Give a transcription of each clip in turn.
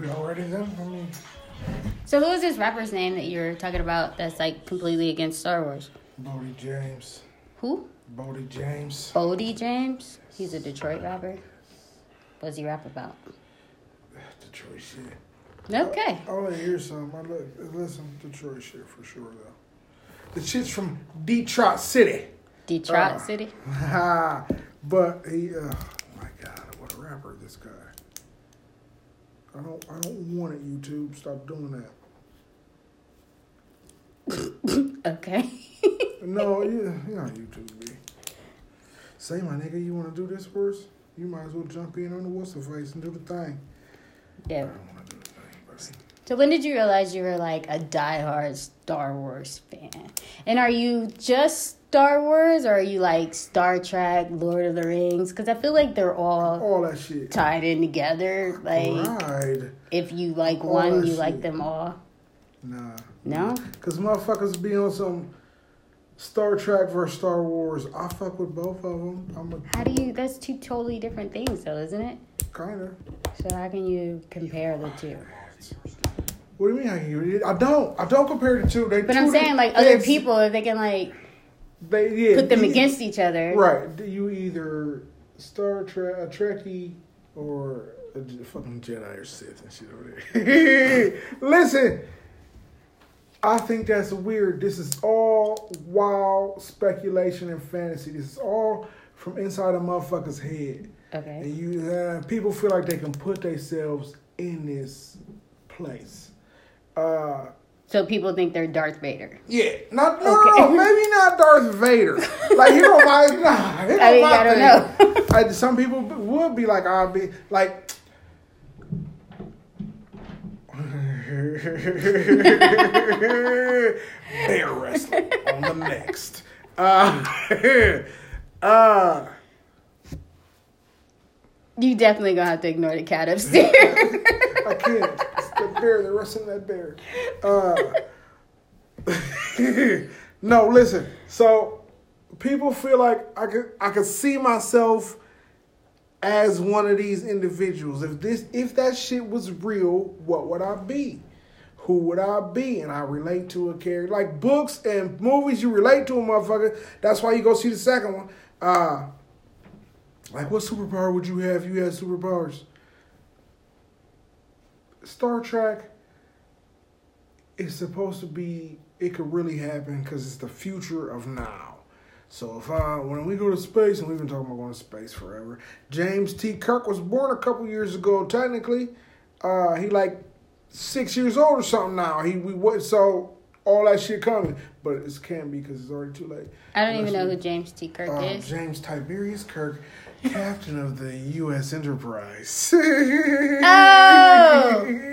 We already? I So who is this rapper's name that you're talking about that's like completely against Star Wars? Boldy James. Who? Boldy James. Boldy James? He's a Detroit rapper. What does he rap about? Detroit shit. Okay. I want to hear some. I look, listen, Detroit shit for sure though. The shit's from Detroit City. Detroit Uh. City. but he, uh, my God, what a rapper this guy. I don't, I don't want it. YouTube, stop doing that. Okay. No, you, you on YouTube. Say, my nigga, you want to do this first? You might as well jump in on the whistle face and do the thing. I yeah. don't want to do the thing. So when did you realize you were like a diehard Star Wars fan? And are you just Star Wars or are you like Star Trek, Lord of the Rings? Because I feel like they're all All that shit. tied in together. Like Right. if you like All one, you like them all. Nah. No? Because motherfuckers be on some Star Trek versus Star Wars. I fuck with both of them. I'm a How do you? That's two totally different things, though, isn't it? kind of. So how can you compare the two? What do you mean? I, don't. I don't compare the two. They But I'm saying like other people, if they can like They yeah. put them you- against each other. Right. Do You either Star Trek, a Trekkie, or a fucking Jedi or Sith and shit over there. Listen, I think that's weird. This is all wild speculation and fantasy. This is all from inside a motherfucker's head. Okay. And you, uh, people feel like they can put themselves in this place. Uh, So people think they're Darth Vader. yeah, not no, Okay. no, maybe not Darth Vader. Like you don't mind. Nah, don't I mean, mind I don't things. know. I, some people would be like, I'll be like. Bear wrestling on the next. Uh, uh, You definitely gonna have to ignore the cat upstairs. I can't. Bear. They're wrestling that bear. Uh, no, listen. So people feel like I could I could see myself as one of these individuals. If this if that shit was real, what would I be? Who would I be? And I relate to a character. Like books and movies, you relate to a motherfucker. That's why you go see the second one. Uh like what superpower would you have if you had superpowers? Star Trek is supposed to be it could really happen because it's the future of now. So if I when we go to space and we've been talking about going to space forever, James T. Kirk was born a couple years ago. Technically, uh, he like six years old or something now. He we what so all that shit coming, but it can't be because it's already too late. I don't even know you- who James T. Kirk uh, is. James Tiberius Kirk, captain of the U.S. Enterprise. Oh!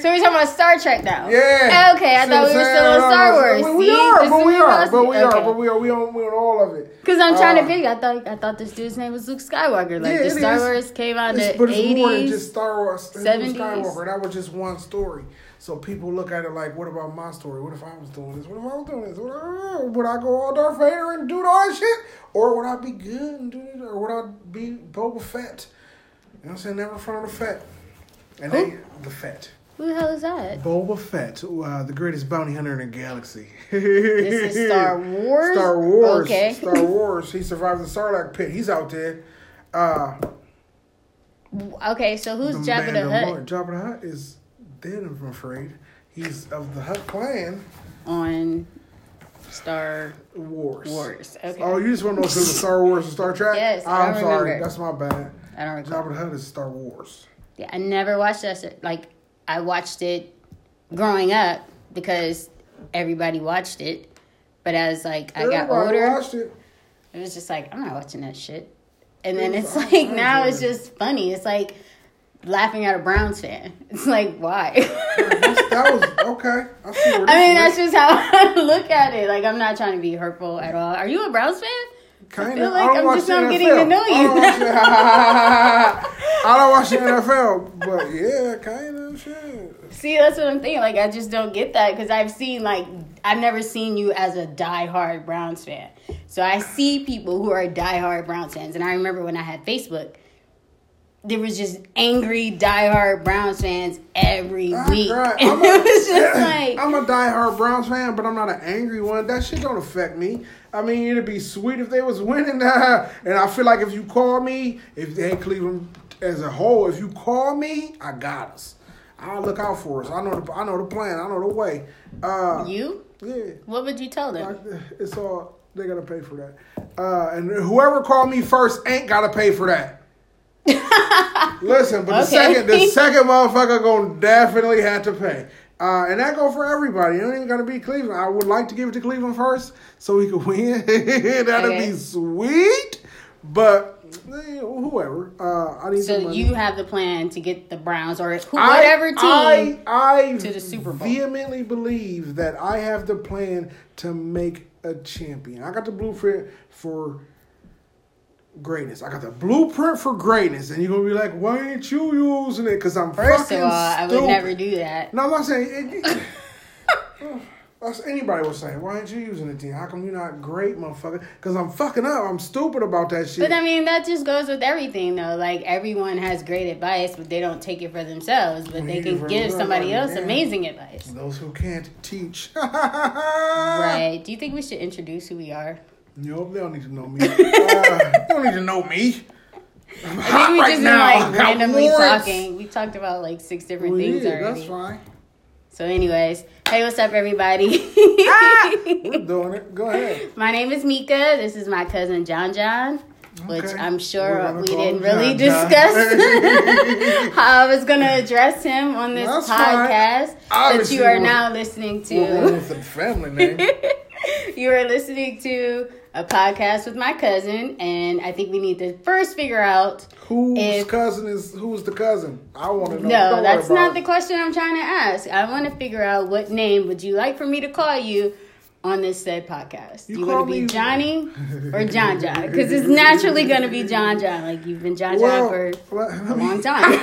So we're talking about Star Trek now. Yeah. Okay, I See thought we were still on? Star Wars. We, we are, but we are, but we are, okay. but we are. We on, we all of it. Because I'm trying Uh, to figure. I thought I thought this dude's name was Luke Skywalker. Like Yeah, the Star is. Wars came out in the but it's more than just Star Wars. Luke 70s. Skywalker. That was just one story. So people look at it like, what about my story? What if I was doing this? What if I was doing this? What, would I go all Darth Vader and do all that shit? Or would I be good and do it? Or would I be Boba Fett? You know what I'm saying? Never in front of the Fett. And Who? they, the Fett. Who the hell is that? Boba Fett, uh, the greatest bounty hunter in the galaxy. This is Star Wars. Star Wars. Okay. Star Wars. He survived the Sarlacc pit. He's out there. Uh, Okay, so who's Jabba the Hutt Jabba the Hutt is dead, I'm afraid. He's of the Hutt clan on Star Wars. Wars? Okay, Oh, you just want to know if it was Star Wars or Star Trek? Yes, I I'm sorry. remember. That's my bad. I don't recall. Jabba the Hutt is Star Wars. Yeah, I never watched that. shit. Like I watched it growing up because everybody watched it. But as like I got Everybody older, watched it. it was just like I'm not watching that shit. And then it's like now it's just funny. It's like laughing at a Browns fan. It's like why? That was okay. I I mean, that's just how I look at it. Like I'm not trying to be hurtful at all. Are you a Browns fan? Kind feel of. like I watch just not getting to know I you. don't watch the- I don't watch the NFL, but yeah, kind of shit. See, that's what I'm thinking. Like, I just don't get that because I've seen, like, I've never seen you as a diehard Browns fan. So I see people who are diehard Browns fans. And I remember when I had Facebook, there was just angry diehard Browns fans every I week. I'm it a- was just like I'm a diehard Browns fan, but I'm not an angry one. That shit don't affect me. I mean, it'd be sweet if they was winning. and I feel like if you call me, if they ain't Cleveland as a whole, if you call me, I got us. I'll look out for us. I know the I know the plan. I know the way. Uh, you. yeah, What would you tell them? it's all they gotta pay for that. Uh, and whoever called me first ain't gotta pay for that. Listen, but the second the second motherfucker gonna definitely have to pay. Uh, and that go for everybody. It ain't even gotta be Cleveland. I would like to give it to Cleveland first so he could win. That'd Okay. be sweet. But eh, whoever. Uh, I need So you have the plan to get the Browns or who, I- whatever team. I, I to the Super Bowl. vehemently believe that I have the plan to make a champion. I got the blueprint for greatness. I got the blueprint for greatness, and you're gonna be like, "Why ain't you using it?" Because I'm First fucking of all, I would stupid. never do that. No, I'm not saying. It, it- oh, that's anybody would say. Why ain't you using it, team? How come you're not great, motherfucker? Because I'm fucking up. I'm stupid about that shit. But I mean, that just goes with everything, though. Like everyone has great advice, but they don't take it for themselves. But they can give somebody else man. amazing advice. Those who can't teach. Right? Do you think we should introduce who we are? Nope, they don't need to know me. Uh, they don't need to know me. I'm hot we right just now. been like randomly talking. We talked about like six different Well, things yeah, already. That's fine. So, anyways, hey, what's up, everybody? We're doing it. Go ahead. My name is Mika. This is my cousin John John, which I'm sure we didn't really John John. discuss how I was going to address him on this That's podcast that you are now listening We're to. with the family name. you are listening to a podcast with my cousin, and I think we need to first figure out. Whose If- cousin is who's the cousin? I want to know. Don't No, that's not it. the question I'm trying to ask. I want to figure out what name would you like for me to call you on this said podcast. You You, call want to be me- Johnny or John John? Because it's naturally going to be John John. Like you've been John John Well, for well, a long time.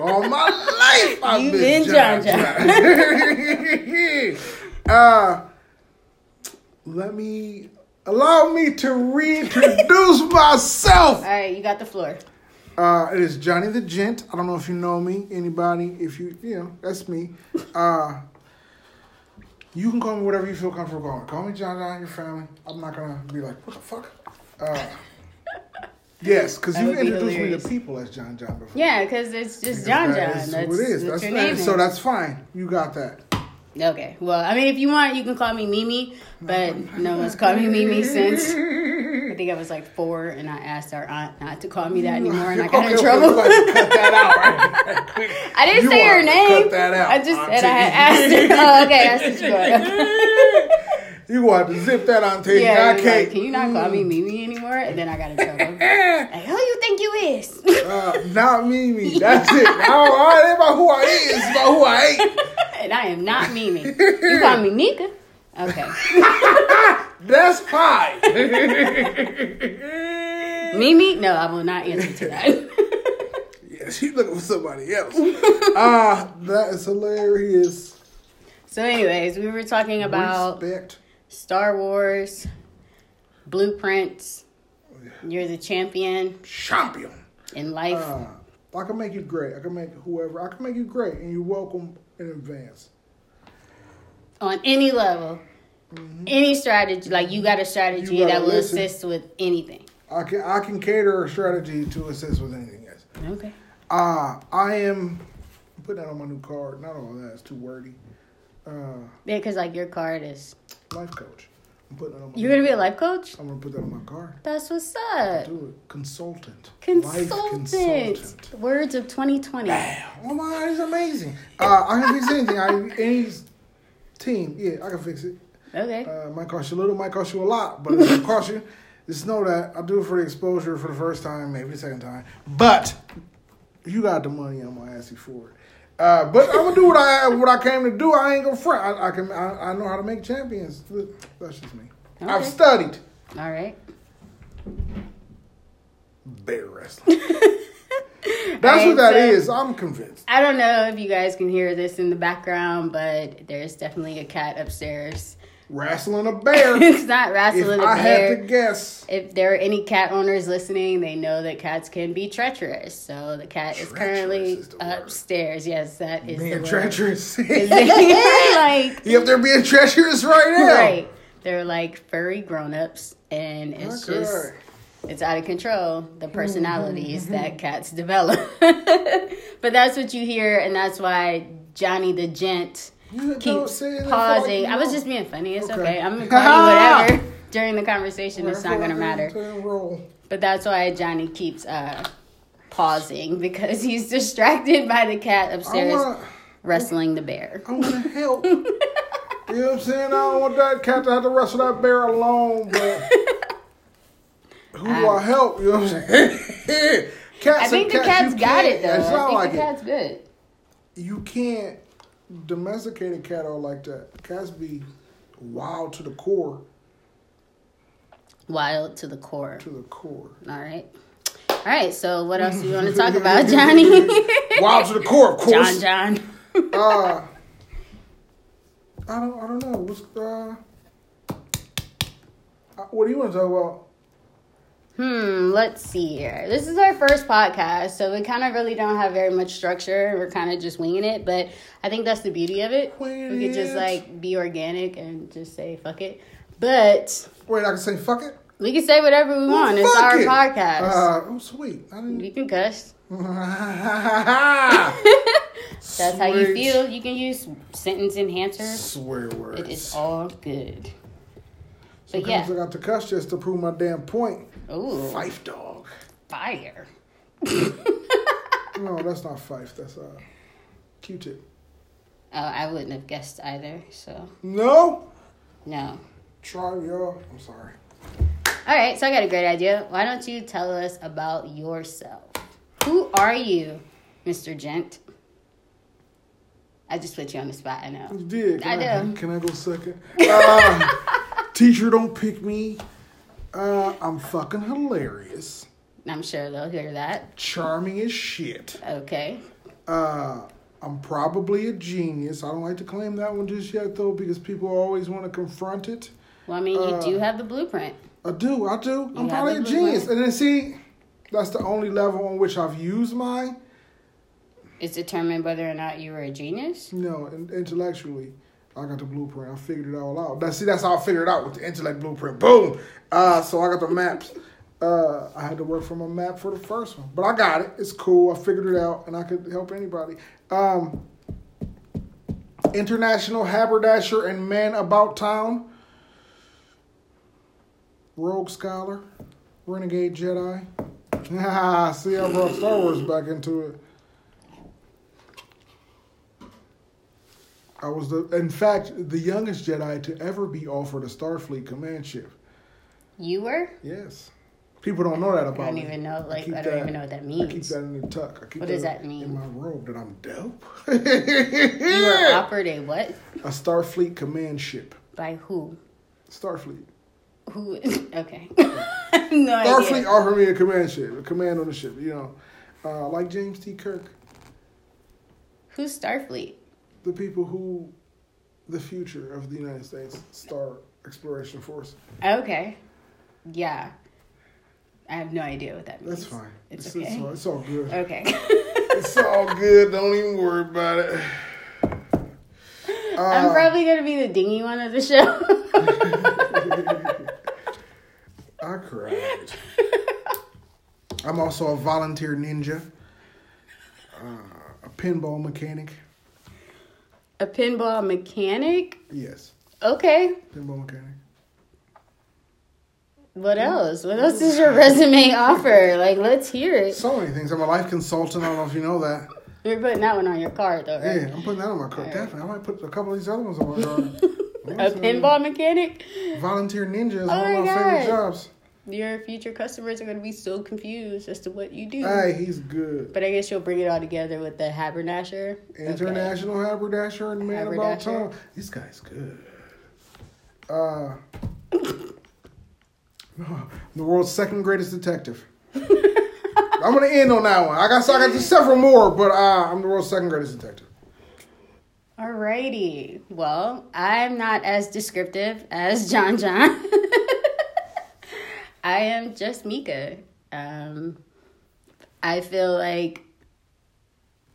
all my life I've You've been, been John John John. uh, let me allow me to reintroduce myself. All right, you got the floor. Uh, it is Johnny the Gent. I don't know if you know me. Anybody? If you, you know, that's me. Uh, you can call me whatever you feel comfortable calling. Call me John John, your family. I'm not gonna be like, what the fuck? Uh, yes, because you would be introduced me to people as John John before. Yeah, because it's just John that John. That's what it is. That's your name so that's fine. You got that. Okay. Well, I mean, if you want, you can call me Mimi, but no one's called me Mimi since I think I was like four, and I asked our aunt not to call me that mm. anymore, and I got in trouble. cut that out. Right? I didn't You say her name. cut that out, I just said. I had asked her. Oh, okay, I see what You want to zip that on tape. Yeah, I can't. like, can you not call me Mimi anymore? And then I got in trouble. like, who you think you is? Uh, not Mimi. That's it. I don't, I ain't about who I is. It's about who I ain't. and I am not Mimi. You call me Nika. Okay. That's fine. Mimi? No, I will not answer to that. yeah, she's looking for somebody else. Ah, that is hilarious. so, anyways, we were talking about Respect. Star Wars, blueprints. You're the champion Champion. in life. Uh, I can make you great. I can make whoever. I can make you great, and you're welcome in advance. on any level, any strategy. Like you got a strategy Mm-hmm. Gotta that will listen. assist with anything. I can I can cater a strategy to assist with anything. Yes. Okay. Uh, I am put that on my new card. Not all that. It's too wordy. Uh, Yeah, because like your card is. Life coach. I'm putting that on my. You're gonna be a life coach. I'm gonna put that on my card. That's what's up. Do it. Consultant. Consultant. consultant. Words of 2020. Oh my god, it's amazing. Uh, I can fix anything. I any team, yeah, I can fix it. Okay. Uh, might cost you a little, might cost you a lot, but it's gonna cost you. Just know that I do it for the exposure for the first time, maybe the second time. But you got the money, I'm gonna ask you for it. Uh, but I'm gonna do what I what I came to do. I ain't gonna front. I, I can I, I know how to make champions. That's just me. I've studied All right. bear wrestling. That's what that Alright, is. I'm convinced. I don't know if you guys can hear this in the background, but there's definitely a cat upstairs wrestling a bear. it's not if wrestling a I bear. I had to guess, if there are any cat owners listening, they know that cats can be treacherous. So the cat is currently is the word. upstairs. Yes, that is being the word. treacherous. like you up there being treacherous right now? right. They're like furry grown-ups and it's Okay. just it's out of control the personalities Mm-hmm. that cats develop. but that's what you hear and that's why Johnny the gent You don't keeps say it, I feel like pausing. I was just being funny. It's Okay. okay. I'm you whatever during the conversation. It's not gonna matter. But that's why Johnny keeps uh pausing because he's distracted by the cat upstairs wanna, wrestling the bear. I wanna help. you know what I'm saying? I don't want that cat to have to wrestle that bear alone, but who do I help? You know what I'm saying? Cats I think the cats, got it though. I think like the it. cat's good. You can't domesticate a cat out like that. Cats be wild to the core. Wild to the core. To the core. All right. All right. So what else do you want to talk about, Johnny? Wild to the core, of course. John, John. Uh, I don't. I don't know. What's uh? uh, What do you want to talk about? Hmm. Let's see here. This is our first podcast, so we kind of really don't have very much structure. We're kind of just winging it, but I think that's the beauty of it. We could just like be organic and just say fuck it. But Wait, I can say fuck it. we can say whatever we want. It's our it. podcast. Uh, oh, sweet. I didn't. you can cuss. That's That's how you feel. You can use sentence enhancers. Swear words. It is all good. But Sometimes yeah. I got to cuss just to prove my damn point. Ooh, Phife Dawg. fire. No, that's not Phife. That's uh, Q-tip. Oh, I wouldn't have guessed either. So No. no. Try y'all. I'm sorry. All right, so I got a great idea. Why don't you tell us about yourself? Who are you, Mr. Gent? I just put you on the spot. I know. You did. Can I do. Can I go second? Uh, teacher, don't pick me. Uh, I'm fucking hilarious. I'm sure they'll hear that. Charming as shit. Okay. Uh, I'm probably a genius. I don't like to claim that one just yet, though, because people always want to confront it. Well, I mean, you Uh, do have the blueprint. I do, I do. I'm probably a genius. And then see, that's the only level on which I've used mine. It's determined whether or not you were a genius. No, in, intellectually, I got the blueprint. I figured it all out. That's see, that's how I figured it out with the intellect blueprint. Boom. Uh, so I got the maps. Uh, I had to work from a map for the first one, but I got it. It's cool. I figured it out, and I could help anybody. Um, international haberdasher and man about town. Rogue scholar, renegade Jedi. See, I brought Star Wars back into it. I was the, in fact, the youngest Jedi to ever be offered a Starfleet command ship. You were? Yes, people don't know that about me. I don't me. even know. Like, keep I don't that- even know what that means. I keep that in the tuck. I keep What that does that mean? in my robe? That I'm dope. You were offered a what? a Starfleet command ship. By who? Starfleet. Who? Okay. no Starfleet idea. offered me a command ship, a command on the ship. You know, uh, like James T. Kirk, Who's Starfleet? The people who, the future of the United States Star Exploration Force. Okay. Yeah. I have no idea what that means. That's fine. It's it's, okay. all, it's all good. Okay. It's all good. Don't even worry about it. I'm Uh, probably gonna be the dingy one of the show. I cried. I'm also a volunteer ninja, uh, a pinball mechanic. A pinball mechanic. Yes, Okay. pinball mechanic. What else? What else does your resume offer? Like, let's hear it. So many things. I'm a life consultant. I don't know if you know that. You're putting that one on your card, though, right? Yeah, I'm putting that on my card. Definitely. I might put a couple of these other ones on my card. A pinball mechanic. Volunteer ninja is Oh one of my favorite jobs. Your future customers are gonna be so confused as to what you do. Hey, he's good. But I guess you'll bring it all together with the haberdasher. Okay. International haberdasher and man about town. This guy's good. Uh, the world's second greatest detective. I'm gonna end on that one. I got I got several more, but uh, I'm the world's second greatest detective. Alrighty. Well, I'm not as descriptive as John John. I am just Mika. Um, I feel like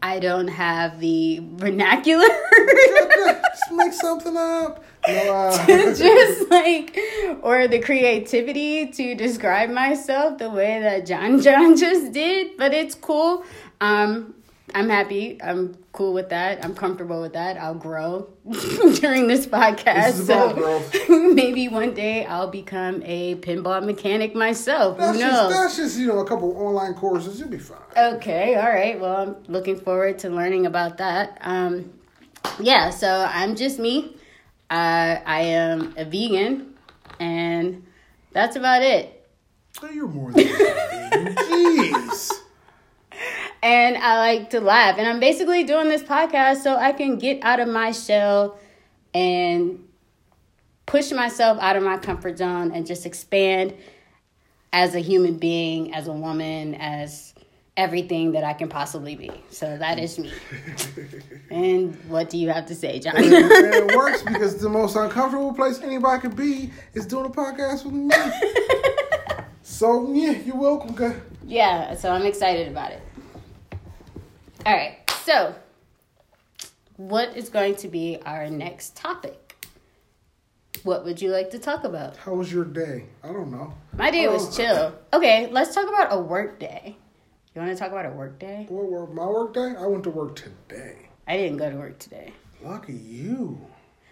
I don't have the vernacular. Just make something up. No, uh, just like or the creativity to describe myself the way that John John just did, but it's cool. Um I'm happy. I'm cool with that. I'm comfortable with that. I'll grow during this podcast. This so maybe one day I'll become a pinball mechanic myself. that's Who just knows? that's just you know a couple online courses. You'll be fine. Okay, all right. Well, I'm looking forward to learning about that. Um, yeah, so I'm just me. Uh, I am a vegan, and that's about it. Oh, you're more than that. Jeez. And I like to laugh. And I'm basically doing this podcast so I can get out of my shell and push myself out of my comfort zone and just expand as a human being, as a woman, as everything that I can possibly be. So that is me. and what do you have to say, John? And it works because the most uncomfortable place anybody could be is doing a podcast with me. so yeah, you're welcome, guy. yeah, so I'm excited about it. All right, so what is going to be our next topic? What would you like to talk about? How was your day? I don't know. My day Oh. was chill. Okay, let's talk about a work day. You want to talk about a work day? What work? My work day? I went to work today. I didn't go to work today. Lucky you.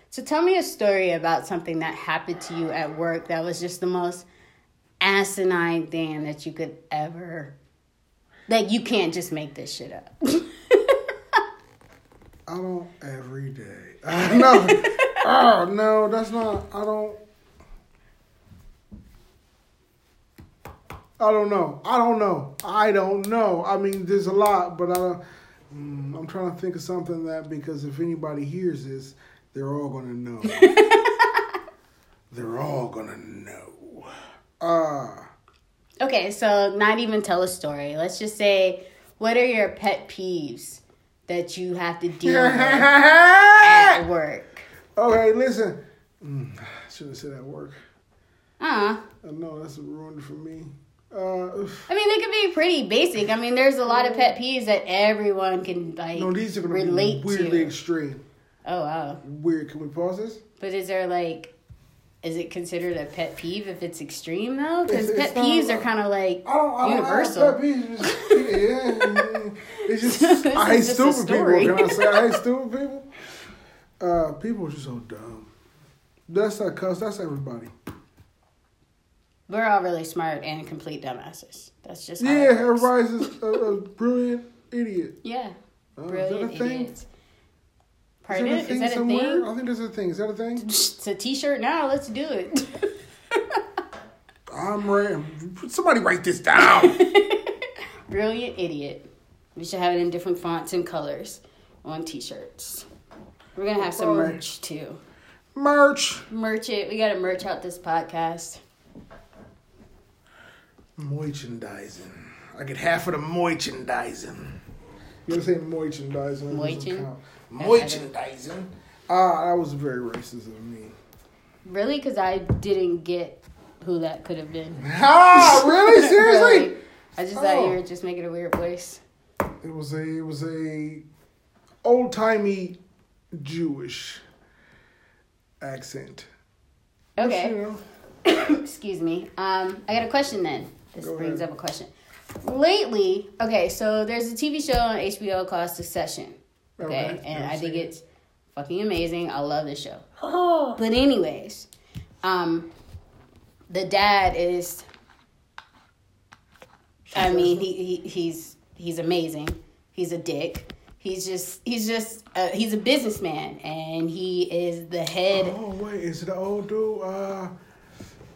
So tell me a story about something that happened to you at work that was just the most asinine thing that you could ever. Like, you can't just make this shit up. I don't every day. Uh, no. oh no, that's not. I don't. I don't know. I don't know. I don't know. I mean, there's a lot, but I don't. Mm, I'm trying to think of something that because if anybody hears this, they're all gonna know. they're all gonna know. Uh okay, so not even tell a story. Let's just say, what are your pet peeves that you have to deal with at work? okay, listen. Mm, I should have said at work. Uh, I know that's a ruin for me. Uh. I mean, they could be pretty basic. I mean, there's a lot of pet peeves that everyone can like no, these are gonna relate be weirdly to. extreme. Oh wow! Weird. Can we pause this? But is there like, is it considered a pet peeve if it's extreme though? Because pet peeves are kind of like. I don't universal. Have pet peeves. Yeah, it's just. I hate is just a stupid people. Can I say I hate stupid people? Uh, people are just so dumb. That's not cuss. That's everybody. We're all really smart and complete dumbasses. That's just Yeah, everybody's just a, a brilliant idiot. Yeah, Oh, brilliant is that a thing? idiots. Is Pardon? that a Is thing that a somewhere? thing? I think there's a thing. Is that a thing? It's a T-shirt now. Let's do it. I'm ready. Somebody write this down. Brilliant idiot. We should have it in different fonts and colors on T-shirts. We're gonna have some merch too. Merch. Merch it. We gotta merch out this podcast. Merchandising. I get half of the merchandising. You gotta say merchandising. It doesn't Moichin? count. Merchandising. Ah, that was very racist of me. Really? Because I didn't get who that could have been. Ah, really? Seriously? Really. I just thought Oh. you were just making a weird voice. It was a it was a old timey Jewish accent. Okay. You Excuse me. Um, I got a question then. This Go brings ahead. up a question. Lately, okay, so there's a TV show on HBO called Succession. Okay, Okay, and I've think it's fucking amazing. I love this show. But anyways, um, the dad is. I mean, he, he he's he's amazing. He's a dick. He's just he's just uh, he's a businessman, and he is the head. Oh wait, is it the old dude? Uh,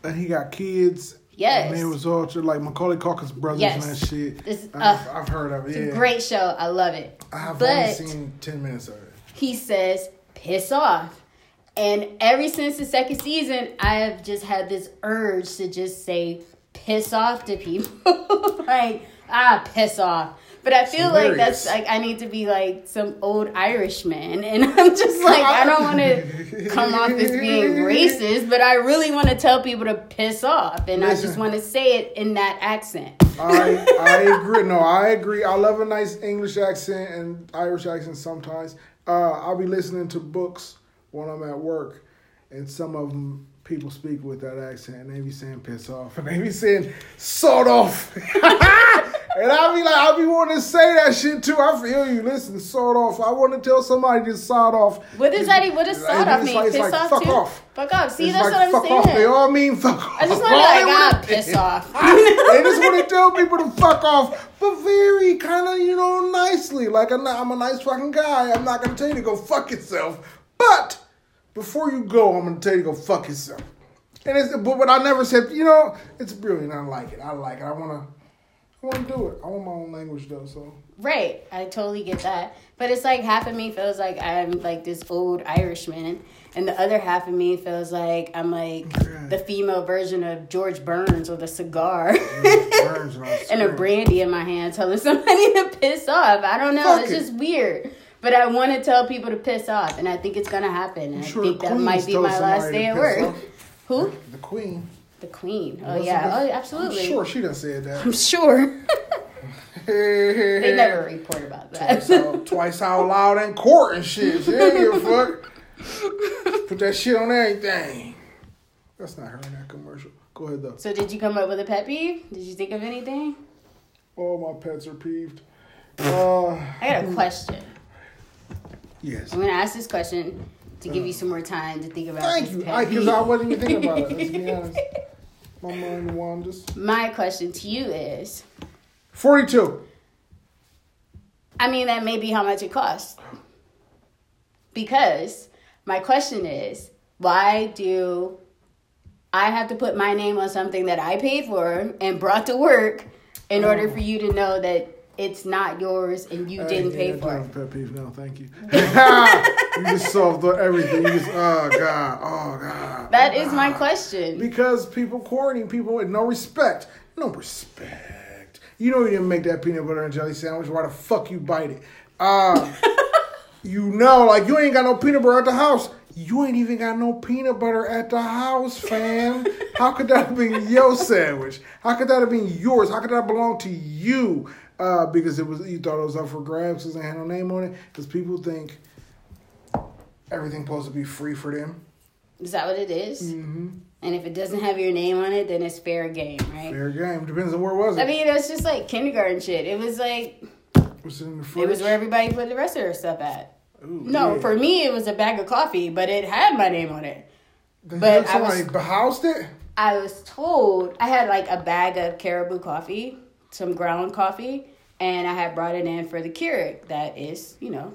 and he got kids. Yes. And it was all just like Macaulay Culkin's brothers Yes. and that shit. I've, uh, I've heard of it. It's Yeah. a great show. I love it. I have but only seen ten minutes of it. he says piss off. And ever since the second season, I have just had this urge to just say piss off to people. like ah, piss off. But I feel like that's like I need to be like some old Irishman, and I'm just like I don't want to come off as being racist, but I really want to tell people to piss off, and I just want to say it in that accent. I I agree. No, I agree. I love a nice English accent and Irish accent sometimes. Uh, I'll be listening to books when I'm at work, and some of them people speak with that accent, and they be saying "piss off," and they be saying "sawed off," and I'll be like, I'll be wanting to say that shit too. I feel you. Listen, sawed off. I want to tell somebody to sawed off. What does that? What does sawed off mean? like- piss like, off fuck too. off. Fuck off. See, It's that's like, what I'm fuck saying. off. They all mean fuck off. I just want to like ah, piss off. they just want to tell people to fuck off, but very kind of, you know, nicely. Like, I'm, not, I'm a nice fucking guy. I'm not going to tell you to go fuck yourself. But before you go, I'm going to tell you to go fuck yourself. And it's, but, but I never said, you know, it's brilliant. I like it. I like it. I want to. I want to do it. I want my own language though, so Right, I totally get that. But it's like half of me feels like I'm like this old Irishman, and the other half of me feels like I'm like Yeah. the female version of George Burns with a cigar Burns and a brandy in my hand, telling somebody to piss off. I don't know. Fuck it's it. just weird. But I want to tell people to piss off, and I think it's gonna happen. And I think that might be my last day at work. off. Who? the Queen. The Queen. Oh Wasn't yeah. Oh, absolutely. I'm sure she done said that. I'm sure. they never report about that. Twice out, twice out loud in court and shit. She ain't give a fuck. Put that shit on everything. That's not her in that commercial. Go ahead though. So did you come up with a pet peeve? Did you think of anything? Oh, my pets are peeved. Uh, I got a question. yes. I'm gonna ask this question to give you mm. some more time to think about. Thank you. Because I, peeve. wasn't even thinking about it. Let's be honest. My mind wanders. My question to you is, 42. I mean, that may be how much it costs. Because my question is, why do I have to put my name on something that I paid for and brought to work in order oh. for you to know that it's not yours and you didn't pay for it? do have a Pet peeve now. Thank you. you just solved everything. You just, oh, God. Oh, God. That is my question. Because people quarantine people with no respect. No respect. You know you didn't make that peanut butter and jelly sandwich. Why the fuck you bite it? Uh, you know, like you ain't got no peanut butter at the house. You ain't even got no peanut butter at the house, fam. How could that have been your sandwich? How could that have been yours? How could that belong to you? Uh, because it was you thought it was up for grabs because they had no name on it. Because people think everything's supposed to be free for them. Is that what it is? Mm-hmm. And if it doesn't have your name on it, then it's fair game, right? Fair game. Depends on where it was it. I mean, it was just like kindergarten shit. It was like was it in the fridge? it was where everybody put the rest of their stuff at. Ooh, No, yeah. for me it was a bag of coffee, but it had my name on it. But I somebody was- behoused it. I was told I had like a bag of caribou coffee, some ground coffee, and I had brought it in for the Keurig that is, you know,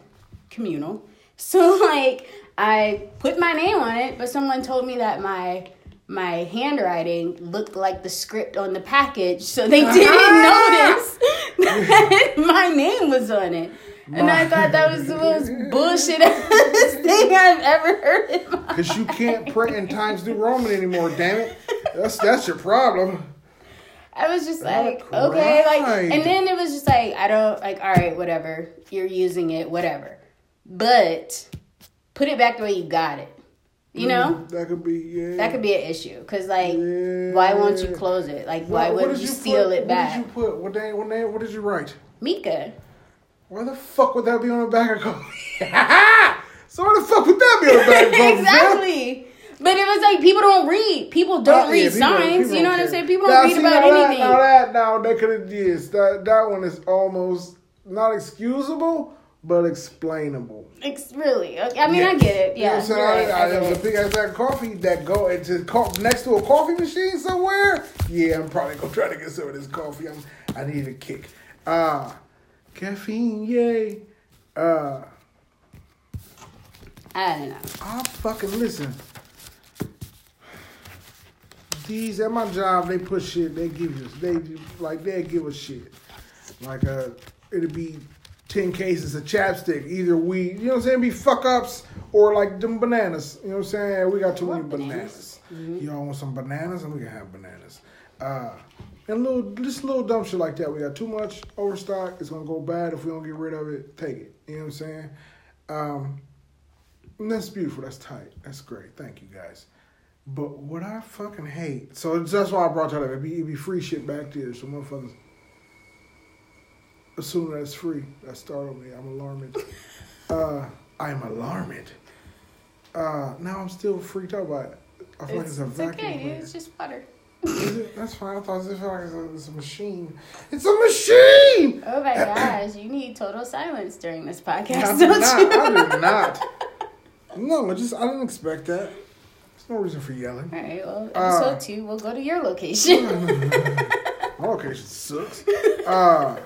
communal. So like I put my name on it, but someone told me that my my handwriting looked like the script on the package, so they didn't notice that my name was on it. And I thought that was the most bullshit thing I've ever heard in my Because you can't print in Times New Roman anymore, damn it. That's that's your problem. I was just like, okay, like, and then it was just like, I don't like, all right, whatever, you're using it, whatever, but put it back the way you got it. You know, mm, That could be yeah. that could be an issue because, like, Yeah. why won't you close it? Like, why what wouldn't you seal put, it back? What did you put? What name? What name? What did you write? Mika. Why the fuck would that be on the back of coffee? so why the fuck would that be on the back of coffee? exactly. But it was like people don't read. People don't Uh, read yeah, people signs. people you know what I'm saying? People Now, don't read see, about now that- anything. Now that, now they could have yes, that that one is almost not excusable, but explainable. It's really. okay, I mean, I get it. You know Yeah. what I'm saying? you're right, I, I I, get was a big ass bag coffee that go into co- next to a coffee machine somewhere. Yeah, I'm probably gonna try to get some of this coffee. I'm, I need a kick. Uh caffeine, yay. Uh I don't know. I fucking listen. These at my job, they put shit. They give us. They like they give us shit. Like uh, it'd be ten cases of chapstick. Either we, you know what I'm saying, be fuck ups or like them bananas. You know what I'm saying? We got too many bananas. bananas. Y'all want some bananas, and we can have bananas. Uh, And little, just little dumb shit like that. We got too much overstock. It's gonna go bad if we don't get rid of it. Take it. You know what I'm saying? Um, that's beautiful. That's tight. That's great. Thank you guys. But what I fucking hate, so that's why I brought that up. It'd be, it'd be free shit back there. So motherfuckers assume that it's free. That startled me. I'm alarmed. Uh, I'm alarmed. Uh, now I'm still freaked out by it. I feel like It's, it's a it's vacuum. okay, It's just water. Is it? That's fine. I thought it felt like it's a, it's a machine. It's a machine. Oh my gosh, you need total silence during this podcast, did don't not. you? I did not. No, I just I didn't expect that. There's no reason for yelling. All right, well, Uh, episode two, we'll go to your location. My location sucks. Uh,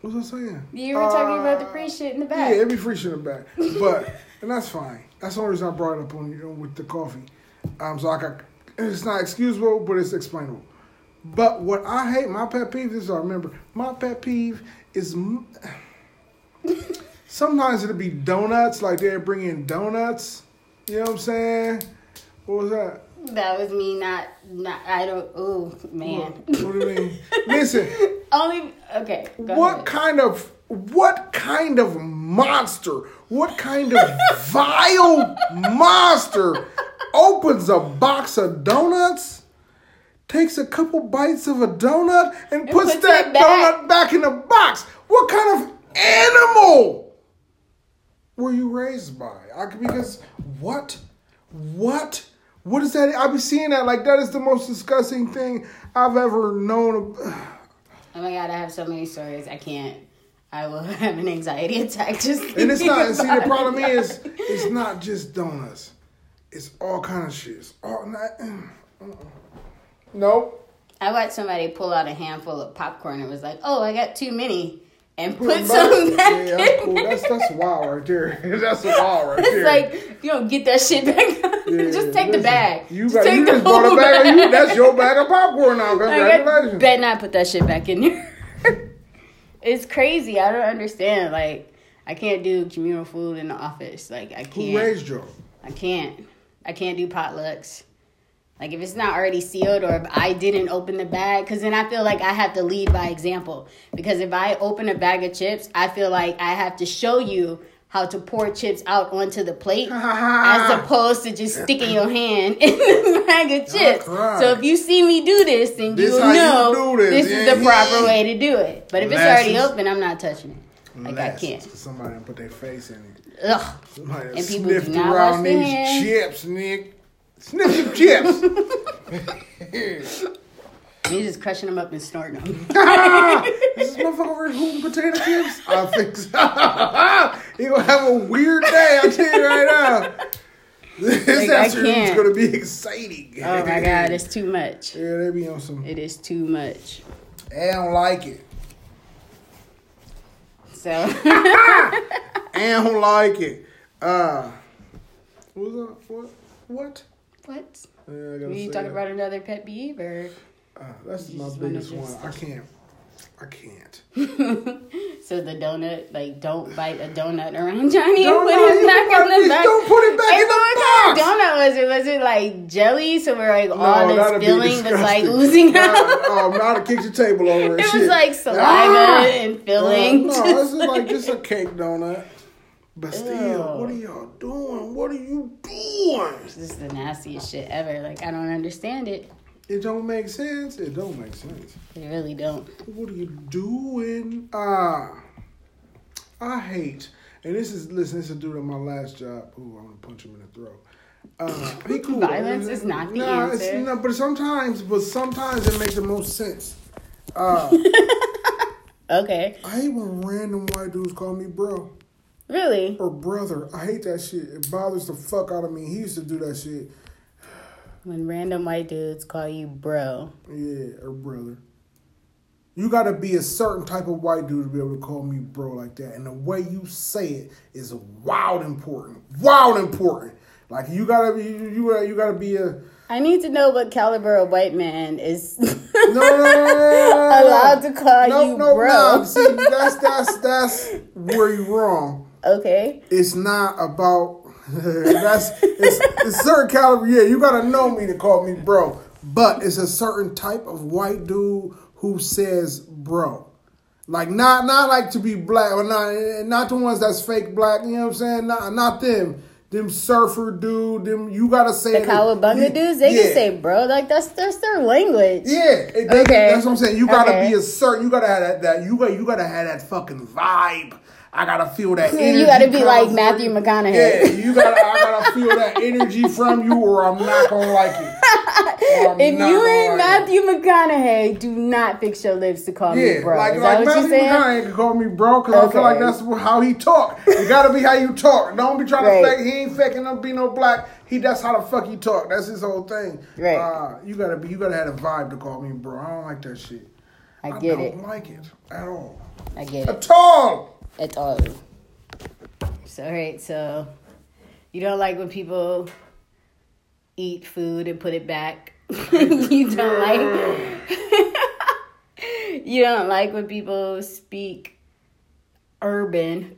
what was I saying? you were talking about the Uh, free shit in the back. Yeah, every free shit in the back. But and that's fine. That's the only reason I brought it up on you know, with the coffee. Um, so I got it's not excusable, but it's explainable. But what I hate, my pet peeve, this is I remember, my pet peeve is m- sometimes it'll be donuts, like they're bringing donuts. You know what I'm saying? What was that? That was me not, not, I don't, oh, man. What, what do you mean? Listen, Only, okay, what ahead. kind of what kind of monster what kind of vile monster opens a box of donuts takes a couple bites of a donut and, puts, puts that back. donut back in the box what kind of animal were you raised by I, because what what what is that i be seeing that like that is the most disgusting thing i've ever known Oh my god, I have so many stories. I can't. I will have an anxiety attack just. And it's not. And see, the problem it. is, it's not just donuts. It's all kind of shit. It's all not. Nope. I watched somebody pull out a handful of popcorn and was like, "Oh, I got too many," and Put put some back. Yeah, that's in cool. there. That's that's wild right there. That's wild right It's there. like you don't get that shit back. Yeah, just take the bag. You Just got. take You the just bought a bag. Of, you, that's your bag of popcorn now. Congratulations. better not put that shit back in there. it's crazy. I don't understand. Like, I can't do communal food in the office. Like, I can't. Who raised you? I can't. I can't do potlucks. Like if it's not already sealed or if I didn't open the bag, because then I feel like I have to lead by example. Because if I open a bag of chips, I feel like I have to show you how to pour chips out onto the plate as opposed to just sticking your hand in the bag of chips. So if you see me do this, then This you'll you know do this. this is the Yeah, proper way to do it. But if it's already open, I'm not touching it. Like I can't. Somebody put their face in it. Ugh. Somebody And people sniffed around these hands. chips, Nick. Sniff some chips. You're just crushing them up and snorting them. Is this motherfucker over potato chips? I think so. he gonna have a weird day. I tell you right now. This Like, afternoon's gonna be exciting. Oh my god, it's too much. Yeah, they be on some. It is too much. I don't like it. So I don't like it. Uh, what was that? What? What? What? Yeah, I gotta Are you talking that. about another pet peeve or Uh, that's my biggest one. I can't. I can't. so the donut like don't bite a donut around Johnny and put no, his back in the back. don't put it back Hey, in the what kind of donut was it? Was it like jelly? So we're like all that'd this filling was like oozing Nah, out. Oh, to kick your table over and It shit. was like saliva Ah! and filling. Uh, no, this is like just a cake donut. But still, Ew. what are y'all doing? What are you doing? This is the nastiest shit ever. Like I don't understand it. It don't make sense. It don't make sense. They really don't. What are you doing? Ah, I hate. And this is listen. This is a dude at my last job. Ooh, I'm gonna punch him in the throat. Uh, he cool. Violence is not the Nah, it's- answer. No, but sometimes, but sometimes it makes the most sense. Uh, Okay. I hate when random white dudes call me bro Really? or brother. I hate that shit. It bothers the fuck out of me. He used to do that shit. When random white dudes call you bro. Yeah, or brother. You gotta be a certain type of white dude to be able to call me bro like that. And the way you say it is wild important. Wild important. Like you gotta be you you gotta, you gotta be a I need to know what caliber of white man is no no no, no, allowed to call you no, bro. No. See, that's that's that's where you're wrong. Okay. It's not about that's it's, it's certain caliber. Yeah, you gotta know me to call me bro. but it's a certain type of white dude who says bro. Like not not like to be black or not not the ones that's fake black, you know what I'm saying? Not not them. Them surfer dude, them you gotta say The Cowabunga dudes, they can say bro. Like that's that's their language. Yeah, they- Okay. that's what I'm saying. You gotta Okay. be a certain. You gotta have that. that you got. You gotta have that fucking vibe. I gotta feel that. Energy you gotta be like Matthew you. McConaughey. Yeah, you gotta. I gotta feel that energy from you, or I'm not gonna like it. If you ain't like. Matthew McConaughey, do not fix your lips to call Yeah, me bro. like Is like Matthew you? McConaughey can call me bro because I feel like that's how he talk. It gotta be how you talk. Don't be trying Right. to fake. He ain't faking no be no black. He that's how the fuck he talk. That's his whole thing. Right. Uh, you gotta be. You gotta have a vibe to call me bro. I don't like that shit. I get it. I don't like it at all. I get it. At all. It's all. So alright, so you don't like when people eat food and put it back. you don't like. you don't like when people speak urban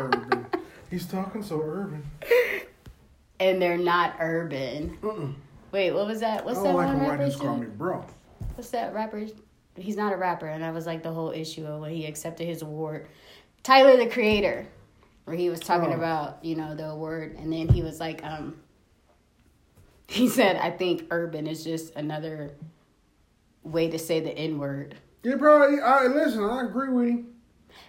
urban. He's talking so urban. and they're not urban. Mm-mm. Wait, what was that? I What's don't that like one when white rapper? dudes call me bro. What's that rapper? He's not a rapper, and that was like the whole issue of when he accepted his award. Tyler the Creator, where he was talking Oh. about you know the award, and then he was like, um, he said, "I think urban is just another way to say the N word," Yeah, bro. I listen. I agree with him.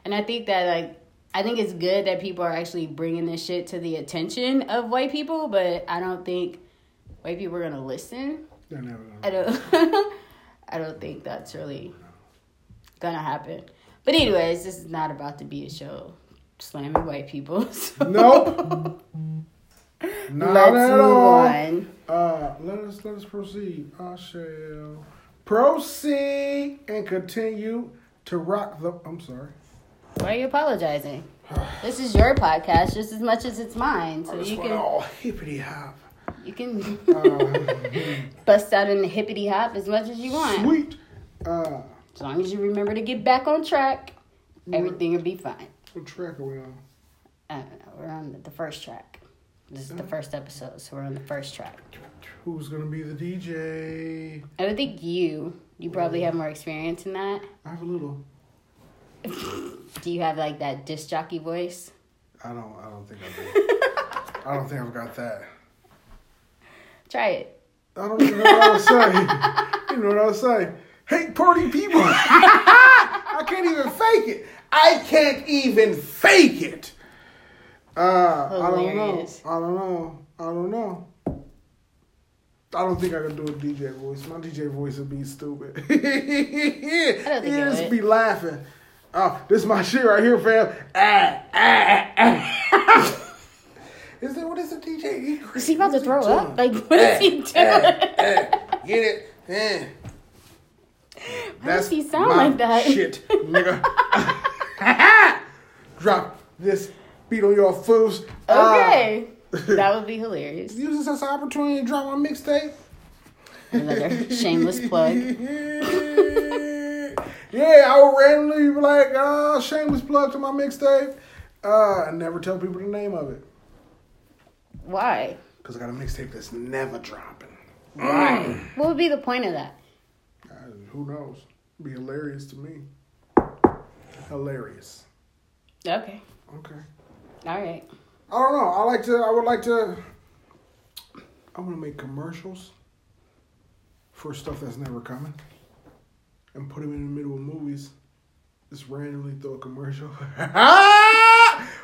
and I think that like. I think it's good that people are actually bringing this shit to the attention of white people, but I don't think white people are gonna listen. They're never gonna. I don't think that's really gonna happen. But anyways, this is not about to be a show slamming white people. So Nope. Not let's at all. on. Uh, let us let us proceed. I shall proceed and continue to rock the. I'm sorry. Why are you apologizing? This is your podcast just as much as it's mine. So you can all hippity hop. You can Uh, bust out in the hippity hop as much as you want. sweet. Uh, As long as you remember to get back on track, everything will be fine. what track are we on? I don't know. We're on the first track. This is the first episode, so we're on the first track. Who's gonna be the DJ? I would think you. You probably have more experience in that. I have a little. Do you have like that disc jockey voice? I don't. I don't think I do. I don't think I've got that. Try it. I don't even know what I was saying. you know what I was saying? Hey, party people! I can't even fake it. I can't even fake it. Uh, I don't know. I don't know. I don't know. I don't think I can do a DJ voice. My DJ voice would be stupid. I don't it just would. be laughing. Oh, this is my shit right here, fam. Ah, ah, ah. Is it what is the DJ? Is he about to throw up? Like, what is he doing? Get it? Eh. Why does he sound like that? Shit, nigga. Drop this beat on your fools. Okay. that would be hilarious. Uh, use this as an opportunity to drop my mixtape. Another shameless plug. yeah, I would randomly be like, uh, shameless plug to my mixtape. Uh, and never tell people the name of it. Why? Because I got a mixtape that's never dropping. Why? What would be the point of that? Uh, who knows? Be hilarious to me. Hilarious. Okay. Okay. All right. I don't know. I like to. I would like to. I want to make commercials for stuff that's never coming, and put them in the middle of movies. Just randomly throw a commercial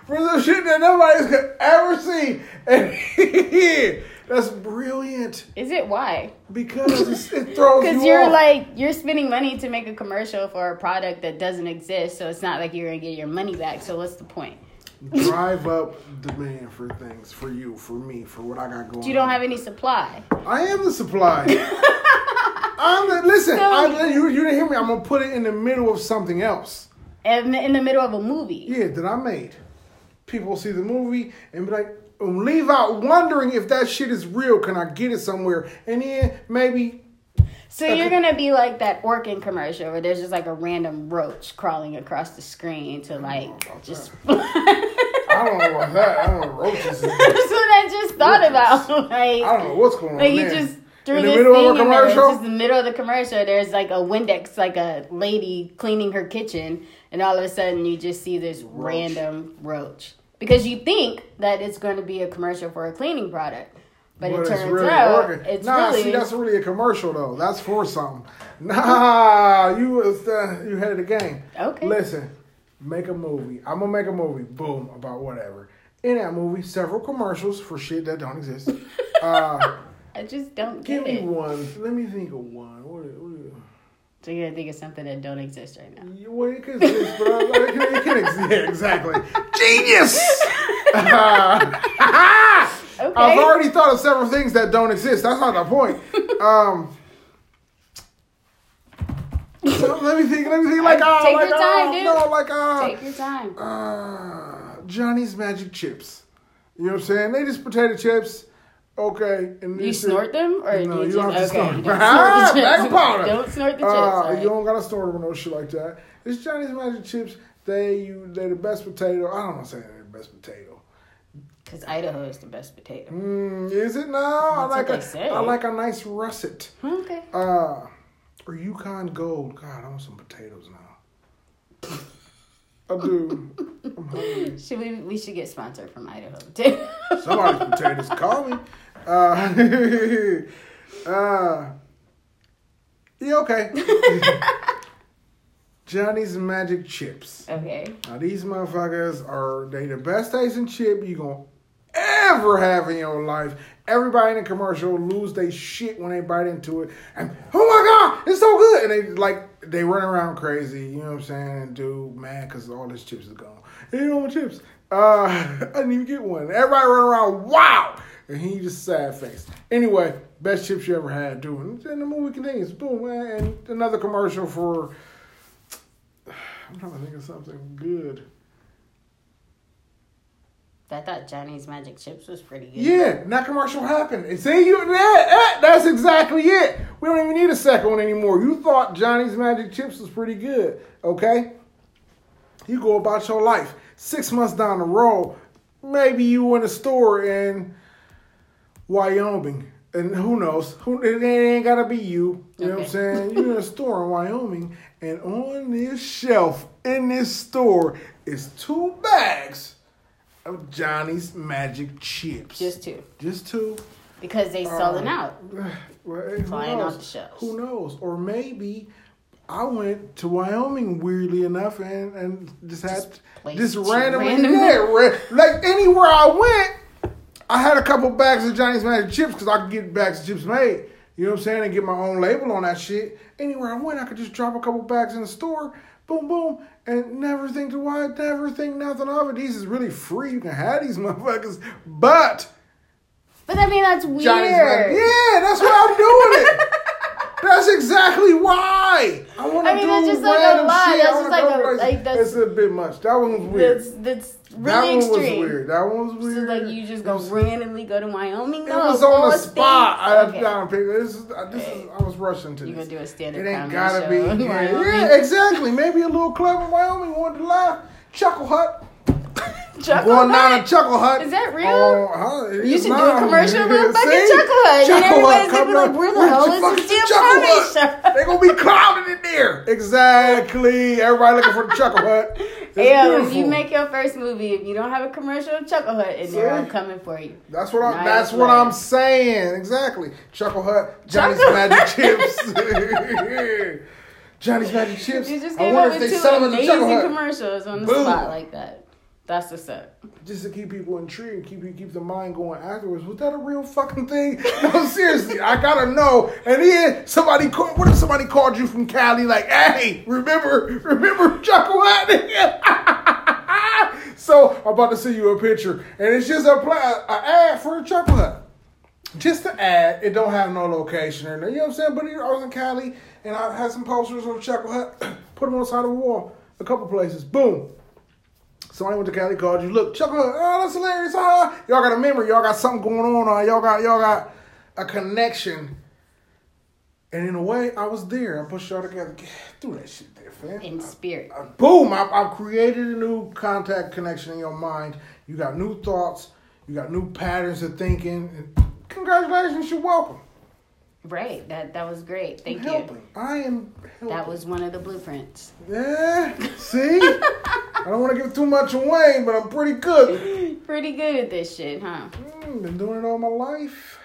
for some shit that nobody's could ever see, and that's brilliant Is it why? because it's, it throws you Because you're off. like you're spending money to make a commercial for a product that doesn't exist, so it's not like you're gonna get your money back. So what's the point? drive up demand for things for you, for me, for what I got going. You don't on. have any supply. I am the supply. I'm the, listen. So- I, you, you didn't hear me. I'm gonna put it in the middle of something else. in, in the middle of a movie. Yeah, that I made. People will see the movie and be like, um, leave out wondering if that shit is real. Can I get it somewhere? And then maybe So you're gonna be like that Orkin commercial where there's just like a random roach crawling across the screen to like about just. I don't know about that. I don't know roaches. That's what I just thought about. Like, I don't know what's going on like you there. just through In the this middle of a thing in. It's commercial? just the middle of the commercial. There's like a Windex, like a lady cleaning her kitchen, and all of a sudden you just see this random roach because you think that it's going to be a commercial for a cleaning product, but, But it it's turns really out working. it's nah, really see, that's really a commercial though. That's for something. Nah, you was uh, you had the game. Okay. Listen, make a movie. I'm gonna make a movie. Boom, about whatever. In that movie, several commercials for shit that don't exist. Uh, I just don't give get me it. one. Let me think of one. What? what So you're gonna think of something that don't exist right now. you- well, it could exist, but I, it can, it can exist. Yeah, exactly. Genius. Uh, Okay. I've already thought of several things that don't exist. That's not the point. Um, so let me think. Let me think. Like, uh, Take like, your time, uh, dude. no, like, uh, Take your time. uh, Johnny's Magic Chips. You know what I'm saying? They just potato chips. Okay, and You snort them, or no, you, you don't have to okay? snort don't Ah, snort chips. powder. Don't snort the chips. Uh, alright. You don't gotta snort them or no shit like that. It's Johnny's Magic Chips. They you they're the best potato. I don't want to say they're the best potato. Because Idaho is the best potato. Mm, is it now? I like a say. I like a nice russet. Okay. Uh, or Yukon Gold. God, I want some potatoes now. I do. Should we? We should get sponsored from Idaho too. Somebody's potatoes. Call me. Uh, uh, yeah, okay. Johnny's Magic Chips. okay. Now these motherfuckers are they the best tasting chip you gonna ever have in your life. Everybody in the commercial lose their shit when they bite into it. And oh my god, it's so good! And they like they run around crazy. You know what I'm saying? And do mad because all this chips is gone. You know my chips? Uh, I didn't even get one. Everybody run around. Wow. And he just sad face. Anyway, best chips you ever had. Doing. And the movie continues. Boom. And another commercial for. I'm trying to think of something good. I thought Johnny's Magic Chips was pretty good. Yeah, that commercial happened. And see you that, that that's exactly it. We don't even need a second one anymore. You thought Johnny's Magic Chips was pretty good, okay? You go about your life. Six months down the road, maybe you in a store in Wyoming. And who knows? Who it ain't gotta be you. You know what I'm saying? You're in a store in Wyoming, and on this shelf in this store is two bags of Johnny's Magic Chips. Just two. Just two. Because they selling Uh, out. Well, who Flying knows? off the shelves. Who knows? Or maybe I went to Wyoming weirdly enough and, and just had Just just randomly yeah, like anywhere I went, I had a couple bags of Johnny's Magic Chips because I could get bags of chips made. You know what I'm saying? And get my own label on that shit. Anywhere I went, I could just drop a couple bags in the store, boom, boom, and never think to why, never think nothing of it. These is really free. You can have these motherfuckers, but But I mean, that's weird. Johnny's Magic. Yeah, that's why I'm doing it. That's exactly why. I want to I mean, do that's just like a lot. shit. That's just like a- like, that's- It's a bit much. That one was weird. That's, that's that really one extreme. was weird. That one was So weird. like you just go randomly go to Wyoming? It was on the spot. I had Okay. down pick. This is, uh, this is, I was rushing to You this. gonna do a standard It ain't gotta show be. Yeah, yeah, exactly. Maybe a little club in Wyoming wanted to laugh. Chuckle Hut. Chuckle Going down Hut? to Chuckle Hut. Is that real? Oh, huh, You should do a commercial about fucking See? Chuckle Hut. And everybody's gonna be like, where the hell is this damn Chuckle Hut? show? They gonna be crowded in there. Exactly. Everybody looking for the Chuckle Hut. Yeah, when beautiful. you make your first movie, if you don't have a commercial of Chuckle Hut in there, I'm coming for you. That's what I'm. Nice that's what. I'm saying. Exactly. Chuckle Hut. Johnny's Chuckle- Magic Chips. Johnny's Magic Chips. You just I came wonder up if with they two sell them at the Chuckle amazing commercials on the Boom. spot like that. That's the set. just to keep people intrigued, keep you keep the mind going afterwards. Was that a real fucking thing? No, seriously, I gotta know. And then somebody, called. what if somebody called you from Cali, like, "Hey, remember, remember Chuckle Hut?" so I'm about to send you a picture, and it's just a, pla- a ad for a Chuckle. Just to add, it don't have no location or no, you know what I'm saying. But I was in Cali, and I had some posters of Chuckle Hut, put them on the side of the wall, a couple places. Boom. Somebody went to Cali, called you. Look, Chuckle Hut, oh, that's hilarious. Ah, y'all got a memory. Y'all got something going on. Uh, y'all got y'all got a connection. And in a way, I was there. I pushed y'all together. Get through that shit there, fam. In spirit. Uh, boom! I, I've created a new contact connection in your mind. You got new thoughts. You got new patterns of thinking. Congratulations, you're welcome. Right. That that was great. Thank I'm you. helping. I am. That was one of the blueprints. Yeah. See? I don't want to give too much away, but I'm pretty good. Pretty good at this shit, huh? Mm, been doing it all my life,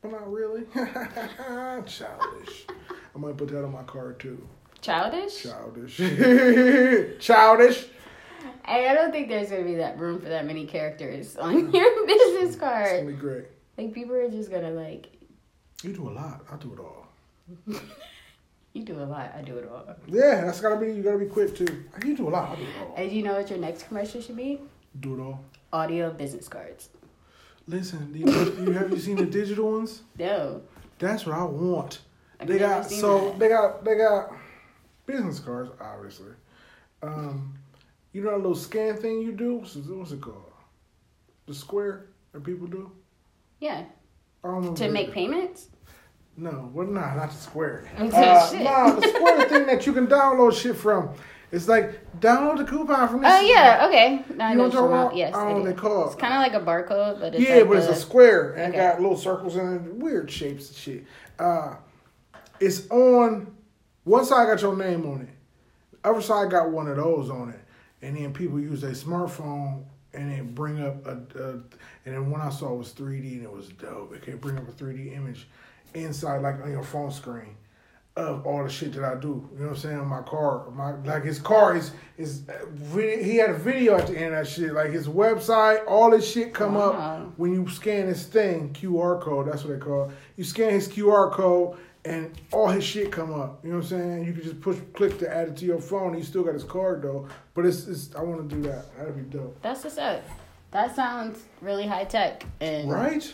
but not really. Childish. I might put that on my card too. Childish? Childish. Childish. Hey, I don't think there's gonna be that room for that many characters on your business card. It's gonna be great. Like people are just gonna like, You do a lot. I do it all. You do a lot, I do it all. Yeah, that's gotta be. You gotta be quick too. You do a lot. I do it all. And you know what your next commercial should be? Do it all. Audio business cards. Listen, do you, you have you seen the digital ones? No. That's what I want. I've they got so that. they got they got business cards, obviously. Um, you know that little scan thing you do? What's it, what's it called? The square that people do. Yeah. I don't know. To make payments? No, well, nah, not the square. I'm Uh, nah, the square thing that you can download shit from. It's like download the coupon from this. Oh yeah, okay. Now You know know what you're about. Yes. I don't know I what do. they It's kind of like a barcode, but it's yeah, like but it's a square and Okay. got little circles in it, weird shapes and shit. Uh, it's on one side got your name on it, the other side got one of those on it, and then people use their smartphone and then bring up a, a and then when I saw it was 3D and it was dope. It could bring up a 3D image inside like on your phone screen of all the shit that I do. You know what I'm saying? My car, my like his car is is he had a video at the end of that shit. Like his website, all this shit come Wow. up when you scan his thing QR code. That's what they call. It. You scan his QR code. And all his shit come up. You know what I'm saying? You can just push click to add it to your phone. He still got his card though. But it's, it's I want to do that. That'd be dope. That's what's up. That sounds really high tech. And Right?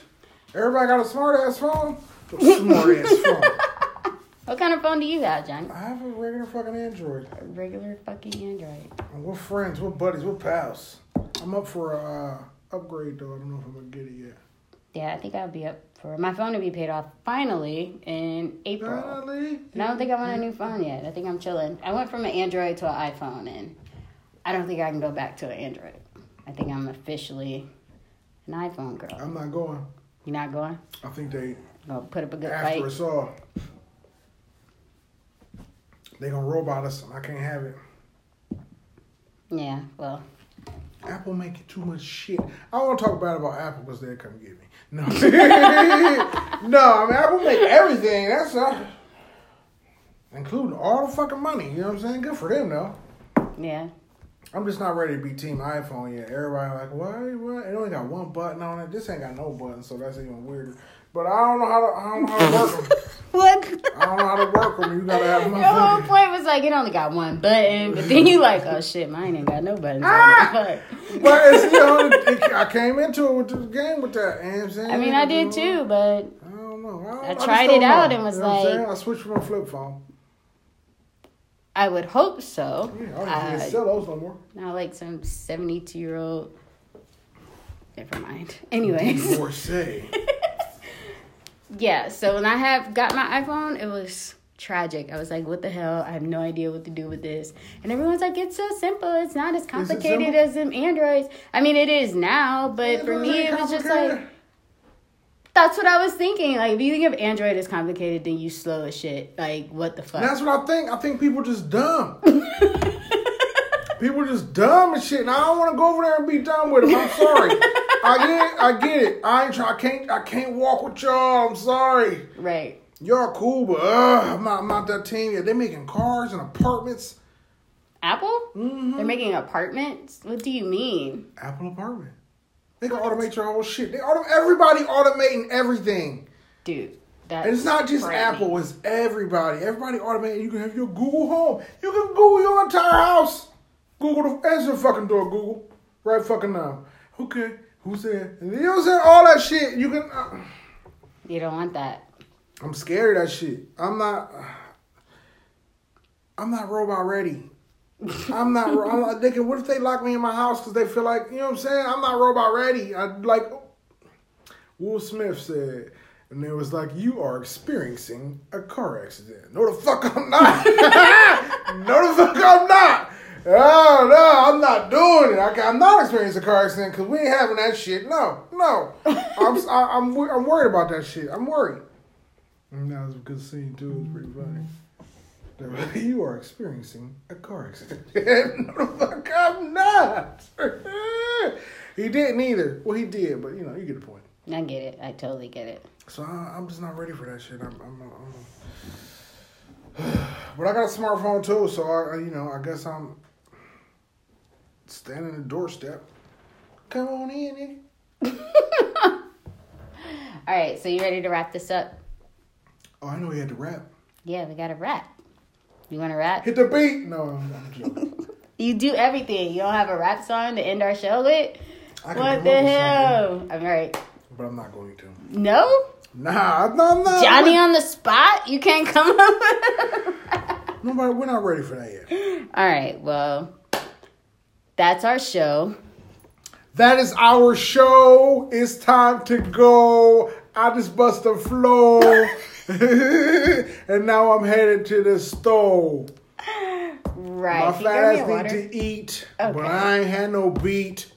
Everybody got a smart ass phone. Smart ass phone. what kind of phone do you have, John? I have a regular fucking Android. A regular fucking Android. And We're friends, we're buddies, we're pals. I'm up for a uh, upgrade though. I don't know if I'm gonna get it yet. Yeah, I think I'll be up for my phone to be paid off finally in April. Finally. And I don't think I want a new phone yet. I think I'm chilling. I went from an Android to an iPhone, and I don't think I can go back to an Android. I think I'm officially an iPhone girl. I'm not going. You're not going? I think they Gonna put up a good after fight? us all. They gonna robot us, and I can't have it. Yeah. Well, Apple making too much shit. I don't want to talk bad about Apple because they'll come get me. No, no. I mean Apple make everything. That's uh, including all the fucking money. You know what I'm saying? Good for them though. yeah. I'm just not ready to be team iPhone yet. Everybody like, why? What? It only got one button on it. This ain't got no button, so that's even weirder. But I don't know how to. I don't know how to work them. What? I don't know how to work them. You gotta have Your whole point was like it only got one button, but then you like, oh shit, mine ain't got no buttons. Ah! on it. But it's, you know, it, I came into it with the game with that. You know what I'm saying? I mean, I did too, but I don't know. I, don't, I tried don't it out know. and was You know like- I switched from a flip phone. I would hope so. Yeah, I don't Uh, sell those no more. Not like some seventy-two year old. Never mind. Anyways. Divorcee. Yeah, so when I have got my iPhone, it was tragic. I was like, what the hell? I have no idea what to do with this. And everyone's like, it's so simple. It's not as complicated as them Androids. I mean, it is now, but for me, it was just like, that's what I was thinking. Like, if you think of Android as complicated, then you slow as shit. Like, what the fuck? That's what I think. I think people just dumb. people just dumb and shit. And I don't want to go over there and be dumb with them. I'm sorry. I get it. I get it. I ain't try, I can't. I can't walk with y'all. I'm sorry. right. Y'all cool, but uh, I'm not. I'm not that team yet. They're making cars and apartments. Apple? Mm-hmm. They're making apartments? What do you mean? Apple apartment. They can automate your whole shit. They auto, everybody automating everything. Dude, that's And it's not just frightening. Apple, it's everybody. Everybody automating. You can have your Google Home. You can Google your entire house. Google the answer the fucking door, Google. Right fucking now. Okay, who's there? And you know what I'm saying? All that shit. You can. Uh, You don't want that. I'm scared of that shit. I'm not. I'm not robot ready. I'm not. I'm not thinking. What if they lock me in my house because they feel like you know what I'm saying? I'm not robot ready. I like. Will Smith said, and it was like you are experiencing a car accident. No, the fuck I'm not. no, the fuck I'm not. Oh no, I'm not doing it. I, ca- I'm not experiencing a car accident because we ain't having that shit. No, no. I'm I, I'm wor- I'm worried about that shit. I'm worried. And that was a good scene too. It was pretty funny. You are experiencing a car accident. no, the fuck, I'm not. he didn't either. Well, he did, but you know, you get the point. I get it. I totally get it. So I, I'm just not ready for that shit. I'm, I'm, I'm, but I got a smartphone too, so I, I- you know, I guess I'm standing at the doorstep. Come on in. All right, so you ready to wrap this up? Oh, I know he had to wrap. Yeah, we got to wrap. You want to rap? Hit the beat. No, I'm, I'm joking. You do everything. You don't have a rap song to end our show with? I can What the hell? I'm right. but I'm not going to. No? Nah, no, no. Johnny on the spot? You can't come up with Nobody, we're not ready for that yet. All right, well, that's our show. That is our show. It's time to go. I just bust a flow. and now I'm headed to the store. Right. My Can you fat me ass need to eat, Okay. but I ain't had no beat.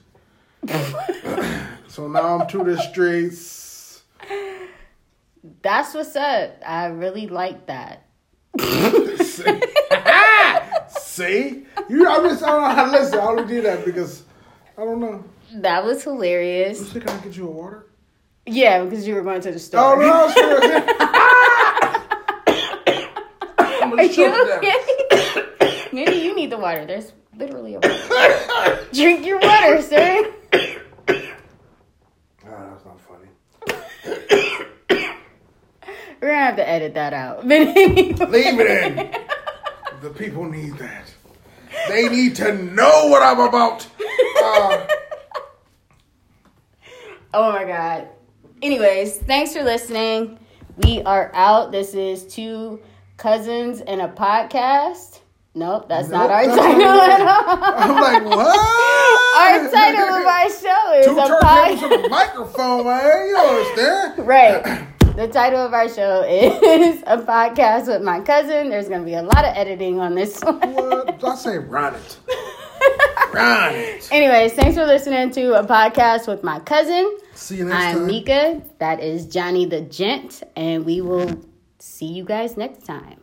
so now I'm to the streets. That's what's up. I really like that. See? You I just I don't know how to listen. I only did that because I don't know. That was hilarious. Can I get you a water? Yeah, because you were going to the store. Oh no, sure. I'm Are gonna you choke down. okay? Maybe you need the water. There's literally a water. Drink your water, sir. Ah, that's not funny. We're gonna have to edit that out. But anyway. Leave it in. The people need that. They need to know what I'm about. Uh, Oh my god. Anyways, thanks for listening. We are out. This is two cousins and a podcast. Nope, that's not our that's title at all. I'm like, what? Our title of our show is Two a podcast. microphone, man. You understand? Right. The title of our show is a podcast with my cousin. There's gonna be a lot of editing on this one. What? I say run it. Run it. Anyways, thanks for listening to a podcast with my cousin. See you next time. I'm time. Mika. That is Johnny the Gent, and we will see you guys next time.